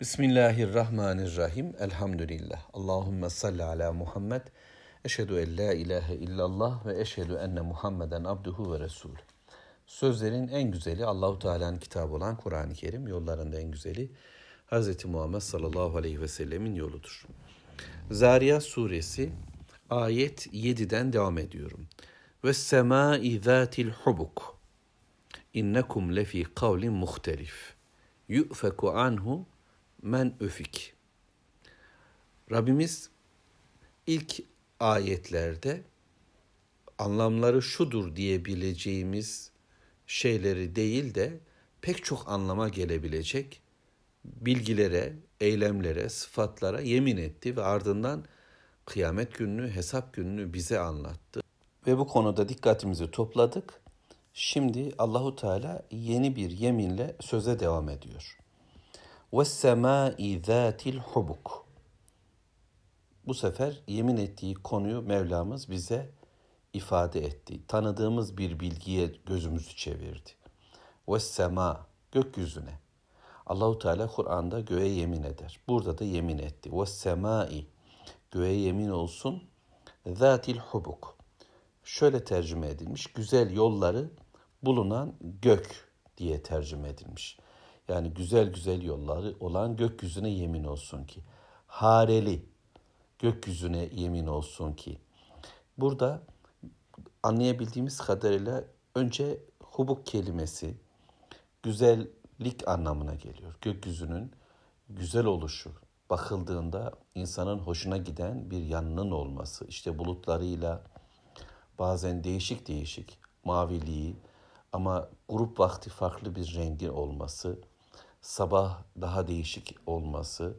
Bismillahirrahmanirrahim. Elhamdülillah. Allahümme salli ala Muhammed. Eşhedü en la ilahe illallah ve eşhedü enne Muhammeden abduhu ve resul. Sözlerin en güzeli Allahu Teala'nın kitabı olan Kur'an-ı Kerim. Yollarında en güzeli Hz. Muhammed sallallahu aleyhi ve sellemin yoludur. Zariyat suresi ayet 7'den devam ediyorum. Ve semâi zâtil hubuk. İnnekum lefi kavlin muhtelif. Yu'feku anhu men öfik. Rabbimiz ilk ayetlerde anlamları şudur diyebileceğimiz şeyleri değil de pek çok anlama gelebilecek bilgilere, eylemlere, sıfatlara yemin etti ve ardından kıyamet gününü, hesap gününü bize anlattı. Ve bu konuda dikkatimizi topladık. Şimdi Allahu Teala yeni bir yeminle söze devam ediyor. Semai zatil hubuk. Bu sefer yemin ettiği konuyu Mevlamız bize ifade etti. Tanıdığımız bir bilgiye gözümüzü çevirdi. Ve sema gökyüzüne. Allahu Teala Kur'an'da göğe yemin eder. Burada da yemin etti. Ve semai göğe yemin olsun. Zatil hubuk. Şöyle tercüme edilmiş. Güzel yolları bulunan gök diye tercüme edilmiş. Yani güzel güzel yolları olan gökyüzüne yemin olsun ki. Hareli gökyüzüne yemin olsun ki. Burada anlayabildiğimiz kadarıyla önce hubuk kelimesi güzellik anlamına geliyor. Gökyüzünün güzel oluşu, bakıldığında insanın hoşuna giden bir yanının olması, işte bulutlarıyla bazen değişik değişik maviliği ama grup vakti farklı bir rengi olması, sabah daha değişik olması,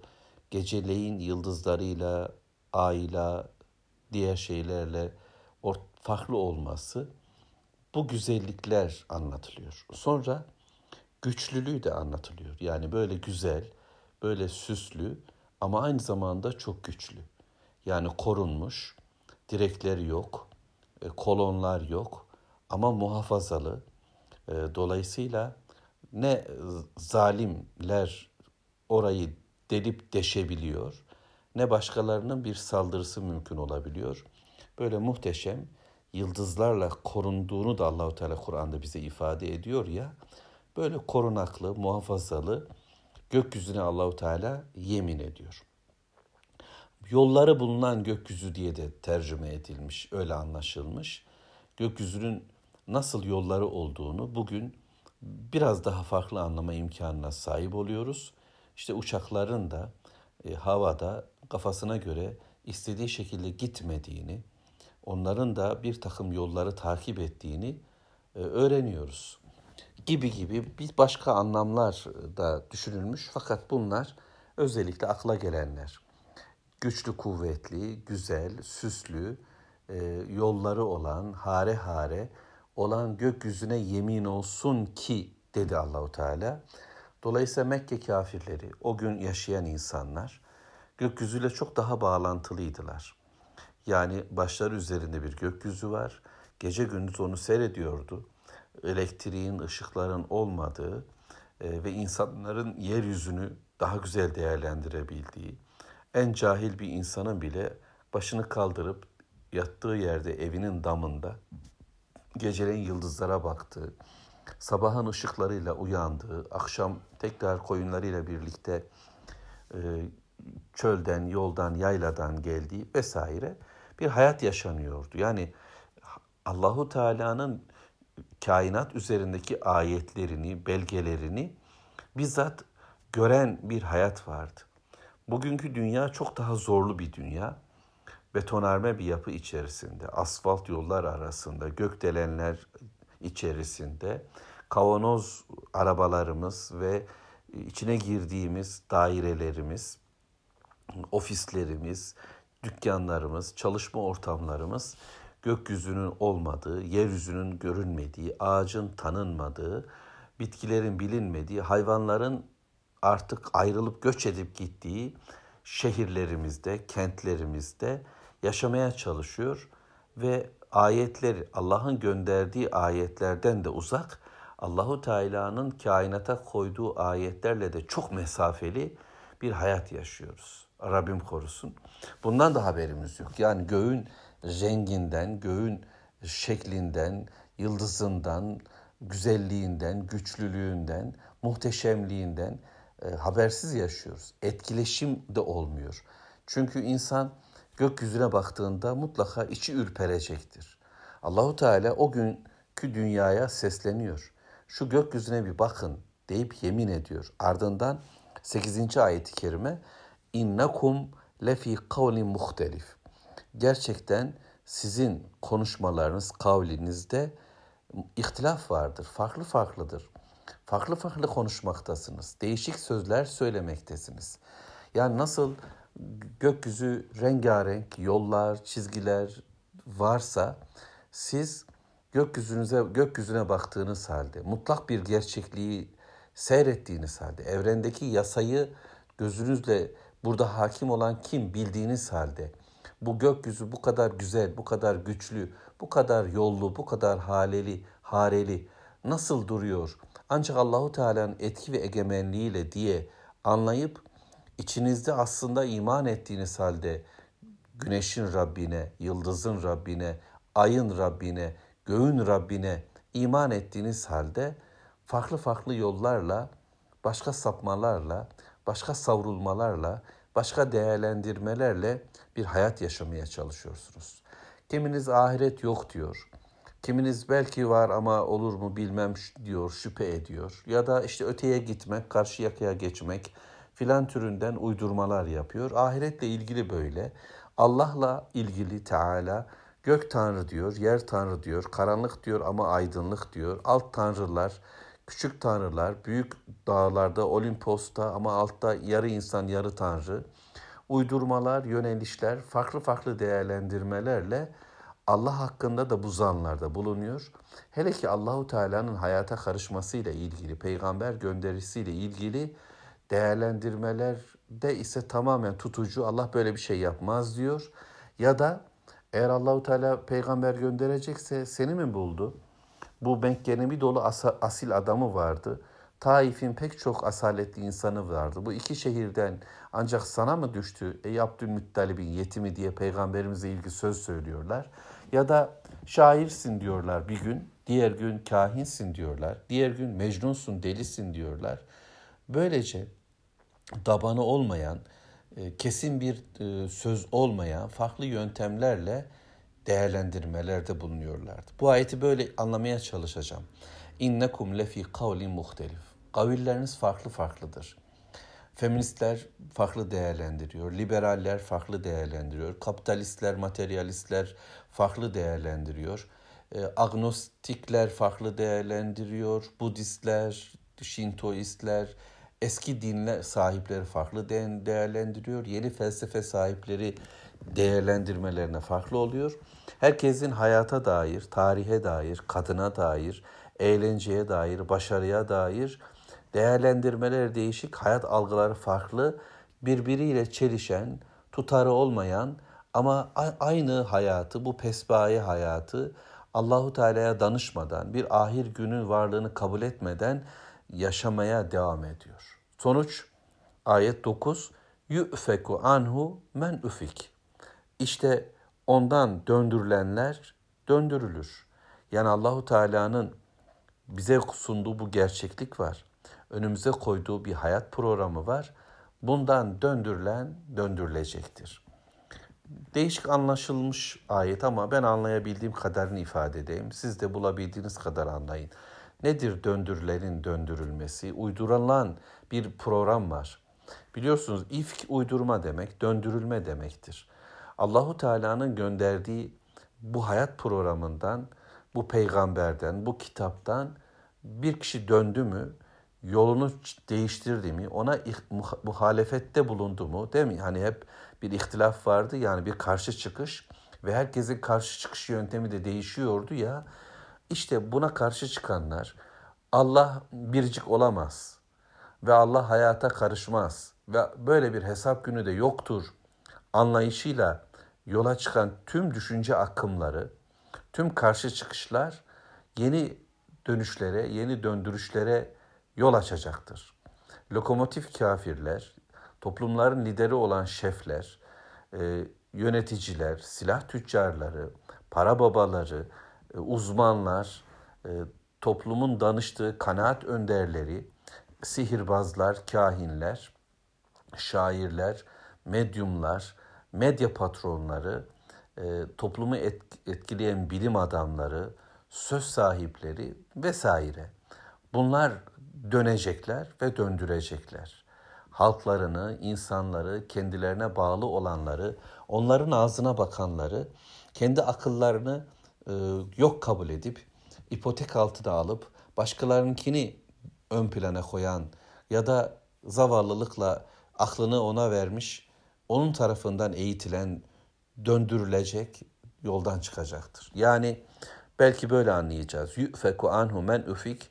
geceleyin yıldızlarıyla, ayla, diğer şeylerle farklı olması bu güzellikler anlatılıyor. Sonra güçlülüğü de anlatılıyor. Yani böyle güzel, böyle süslü ama aynı zamanda çok güçlü. Yani korunmuş, direkleri yok, e, kolonlar yok ama muhafazalı. E, dolayısıyla ne zalimler orayı delip deşebiliyor ne başkalarının bir saldırısı mümkün olabiliyor. Böyle muhteşem yıldızlarla korunduğunu da Allahu Teala Kur'an'da bize ifade ediyor ya. Böyle korunaklı, muhafazalı gökyüzüne Allahu Teala yemin ediyor. Yolları bulunan gökyüzü diye de tercüme edilmiş, öyle anlaşılmış. Gökyüzünün nasıl yolları olduğunu bugün biraz daha farklı anlama imkanına sahip oluyoruz. İşte uçakların da e, havada kafasına göre istediği şekilde gitmediğini, onların da bir takım yolları takip ettiğini e, öğreniyoruz. Gibi gibi bir başka anlamlar da düşünülmüş fakat bunlar özellikle akla gelenler. Güçlü, kuvvetli, güzel, süslü, e, yolları olan, hare hare olan gökyüzüne yemin olsun ki dedi Allahu Teala. Dolayısıyla Mekke kafirleri, o gün yaşayan insanlar gökyüzüyle çok daha bağlantılıydılar. Yani başları üzerinde bir gökyüzü var. Gece gündüz onu seyrediyordu. Elektriğin, ışıkların olmadığı e, ve insanların yeryüzünü daha güzel değerlendirebildiği, en cahil bir insanın bile başını kaldırıp yattığı yerde evinin damında geceleyin yıldızlara baktığı, sabahın ışıklarıyla uyandığı, akşam tekrar koyunlarıyla birlikte e, çölden, yoldan, yayladan geldiği vesaire bir hayat yaşanıyordu. Yani Allahu Teala'nın kainat üzerindeki ayetlerini, belgelerini bizzat gören bir hayat vardı. Bugünkü dünya çok daha zorlu bir dünya. Betonarme bir yapı içerisinde, asfalt yollar arasında, gökdelenler içerisinde, kavanoz arabalarımız ve içine girdiğimiz dairelerimiz, ofislerimiz, dükkanlarımız, çalışma ortamlarımız gökyüzünün olmadığı, yeryüzünün görünmediği, ağacın tanınmadığı, bitkilerin bilinmediği, hayvanların artık ayrılıp göç edip gittiği şehirlerimizde, kentlerimizde yaşamaya çalışıyor ve ayetleri Allah'ın gönderdiği ayetlerden de uzak, Allahu Teala'nın kainata koyduğu ayetlerle de çok mesafeli bir hayat yaşıyoruz. Rabbim korusun. Bundan da haberimiz yok. Yani göğün renginden, göğün şeklinden, yıldızından, güzelliğinden, güçlülüğünden, muhteşemliğinden e, habersiz yaşıyoruz. Etkileşim de olmuyor. Çünkü insan gökyüzüne baktığında mutlaka içi ürperecektir. Allahu Teala o günkü dünyaya sesleniyor. Şu gökyüzüne bir bakın deyip yemin ediyor. Ardından 8. ayeti kerime innakum lefi kavlin muhtelif. Gerçekten sizin konuşmalarınız, kavlinizde ihtilaf vardır, farklı farklıdır. Farklı farklı konuşmaktasınız. Değişik sözler söylemektesiniz. Yani nasıl gökyüzü rengarenk yollar, çizgiler varsa siz gökyüzünüze gökyüzüne baktığınız halde, mutlak bir gerçekliği seyrettiğiniz halde, evrendeki yasayı gözünüzle burada hakim olan kim bildiğiniz halde bu gökyüzü bu kadar güzel, bu kadar güçlü, bu kadar yollu, bu kadar haleli, hareli nasıl duruyor? Ancak Allahu Teala'nın etki ve egemenliğiyle diye anlayıp içinizde aslında iman ettiğiniz halde güneşin Rabbine, yıldızın Rabbine, ayın Rabbine, göğün Rabbine iman ettiğiniz halde farklı farklı yollarla, başka sapmalarla, başka savrulmalarla, başka değerlendirmelerle bir hayat yaşamaya çalışıyorsunuz. Kiminiz ahiret yok diyor. Kiminiz belki var ama olur mu bilmem diyor, şüphe ediyor. Ya da işte öteye gitmek, karşı yakaya geçmek filan türünden uydurmalar yapıyor. Ahiretle ilgili böyle. Allah'la ilgili Teala gök tanrı diyor, yer tanrı diyor, karanlık diyor ama aydınlık diyor. Alt tanrılar, küçük tanrılar, büyük dağlarda, Olimpos'ta ama altta yarı insan, yarı tanrı. Uydurmalar, yönelişler, farklı farklı değerlendirmelerle Allah hakkında da bu zanlarda bulunuyor. Hele ki Allahu Teala'nın hayata karışmasıyla ilgili, peygamber gönderisiyle ilgili değerlendirmelerde ise tamamen tutucu. Allah böyle bir şey yapmaz diyor. Ya da eğer Allahu Teala peygamber gönderecekse seni mi buldu? Bu Mekke'nin dolu asil adamı vardı. Taif'in pek çok asaletli insanı vardı. Bu iki şehirden ancak sana mı düştü ey Abdülmuttalib'in yetimi diye peygamberimize ilgi söz söylüyorlar. Ya da şairsin diyorlar bir gün, diğer gün kahinsin diyorlar, diğer gün mecnunsun, delisin diyorlar. Böylece dabanı olmayan, e, kesin bir e, söz olmayan farklı yöntemlerle değerlendirmelerde bulunuyorlardı. Bu ayeti böyle anlamaya çalışacağım. İnnekum lefi kavlin muhtelif. Kavilleriniz farklı farklıdır. Feministler farklı değerlendiriyor, liberaller farklı değerlendiriyor, kapitalistler, materyalistler farklı değerlendiriyor, e, agnostikler farklı değerlendiriyor, Budistler, Şintoistler, eski dinler sahipleri farklı değerlendiriyor, yeni felsefe sahipleri değerlendirmelerine farklı oluyor. Herkesin hayata dair, tarihe dair, kadına dair, eğlenceye dair, başarıya dair değerlendirmeler değişik, hayat algıları farklı, birbiriyle çelişen, tutarı olmayan ama aynı hayatı, bu pesbaye hayatı Allahu Teala'ya danışmadan, bir ahir günün varlığını kabul etmeden yaşamaya devam ediyor. Sonuç ayet 9 Yü'feku anhu men üfik. İşte ondan döndürülenler döndürülür. Yani Allahu Teala'nın bize sunduğu bu gerçeklik var. Önümüze koyduğu bir hayat programı var. Bundan döndürülen döndürülecektir. Değişik anlaşılmış ayet ama ben anlayabildiğim kadarını ifade edeyim. Siz de bulabildiğiniz kadar anlayın. Nedir döndürülenin döndürülmesi? Uydurulan bir program var. Biliyorsunuz ifk uydurma demek, döndürülme demektir. Allahu Teala'nın gönderdiği bu hayat programından, bu peygamberden, bu kitaptan bir kişi döndü mü, yolunu değiştirdi mi, ona muhalefette bulundu mu, değil mi? Hani hep bir ihtilaf vardı yani bir karşı çıkış ve herkesin karşı çıkış yöntemi de değişiyordu ya. İşte buna karşı çıkanlar Allah biricik olamaz ve Allah hayata karışmaz ve böyle bir hesap günü de yoktur anlayışıyla yola çıkan tüm düşünce akımları, tüm karşı çıkışlar yeni dönüşlere, yeni döndürüşlere yol açacaktır. Lokomotif kafirler, toplumların lideri olan şefler, e, yöneticiler, silah tüccarları, para babaları, uzmanlar, e, toplumun danıştığı kanaat önderleri, sihirbazlar, kahinler, şairler, medyumlar, medya patronları, e, toplumu etkileyen bilim adamları, söz sahipleri vesaire. Bunlar dönecekler ve döndürecekler. Halklarını, insanları, kendilerine bağlı olanları, onların ağzına bakanları, kendi akıllarını e, yok kabul edip, ipotek altına alıp, başkalarınkini ön plana koyan ya da zavallılıkla aklını ona vermiş, onun tarafından eğitilen, döndürülecek, yoldan çıkacaktır. Yani belki böyle anlayacağız. Yüfeku anhu men ufik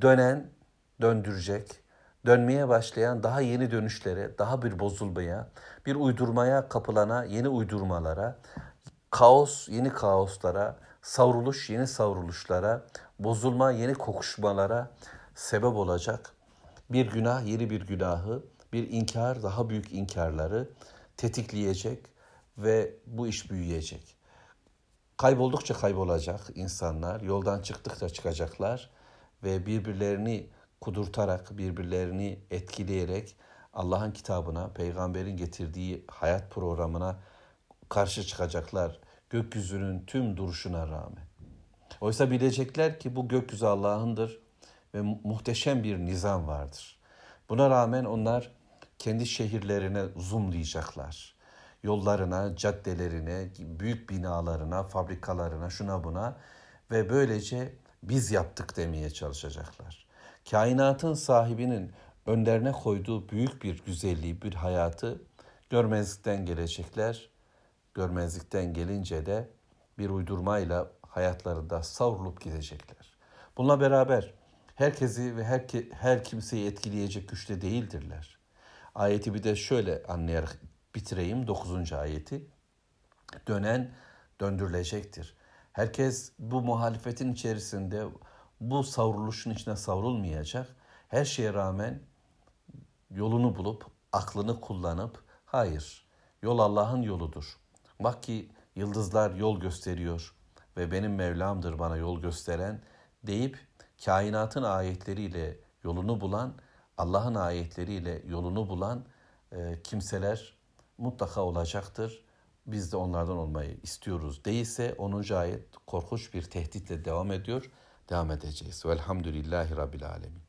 dönen döndürecek, dönmeye başlayan daha yeni dönüşlere, daha bir bozulmaya, bir uydurmaya kapılana, yeni uydurmalara, kaos yeni kaoslara, savruluş yeni savruluşlara, bozulma yeni kokuşmalara sebep olacak. Bir günah yeni bir günahı, bir inkar daha büyük inkarları tetikleyecek ve bu iş büyüyecek. Kayboldukça kaybolacak insanlar, yoldan çıktıkça çıkacaklar ve birbirlerini kudurtarak, birbirlerini etkileyerek Allah'ın kitabına, peygamberin getirdiği hayat programına karşı çıkacaklar gökyüzünün tüm duruşuna rağmen. Oysa bilecekler ki bu gökyüzü Allah'ındır ve muhteşem bir nizam vardır. Buna rağmen onlar kendi şehirlerine zoomlayacaklar. Yollarına, caddelerine, büyük binalarına, fabrikalarına, şuna buna ve böylece biz yaptık demeye çalışacaklar. Kainatın sahibinin önlerine koyduğu büyük bir güzelliği, bir hayatı görmezlikten gelecekler. Görmezlikten gelince de bir uydurmayla hayatlarında savrulup gidecekler. Bununla beraber herkesi ve her, her kimseyi etkileyecek güçte değildirler. Ayeti bir de şöyle anlayarak bitireyim 9. ayeti. Dönen döndürülecektir. Herkes bu muhalefetin içerisinde bu savruluşun içine savrulmayacak. Her şeye rağmen yolunu bulup aklını kullanıp hayır yol Allah'ın yoludur. Bak ki yıldızlar yol gösteriyor ve benim Mevlam'dır bana yol gösteren deyip kainatın ayetleriyle yolunu bulan, Allah'ın ayetleriyle yolunu bulan e, kimseler mutlaka olacaktır. Biz de onlardan olmayı istiyoruz. Değilse 10. ayet korkunç bir tehditle devam ediyor. Devam edeceğiz. Velhamdülillahi Rabbil Alemin.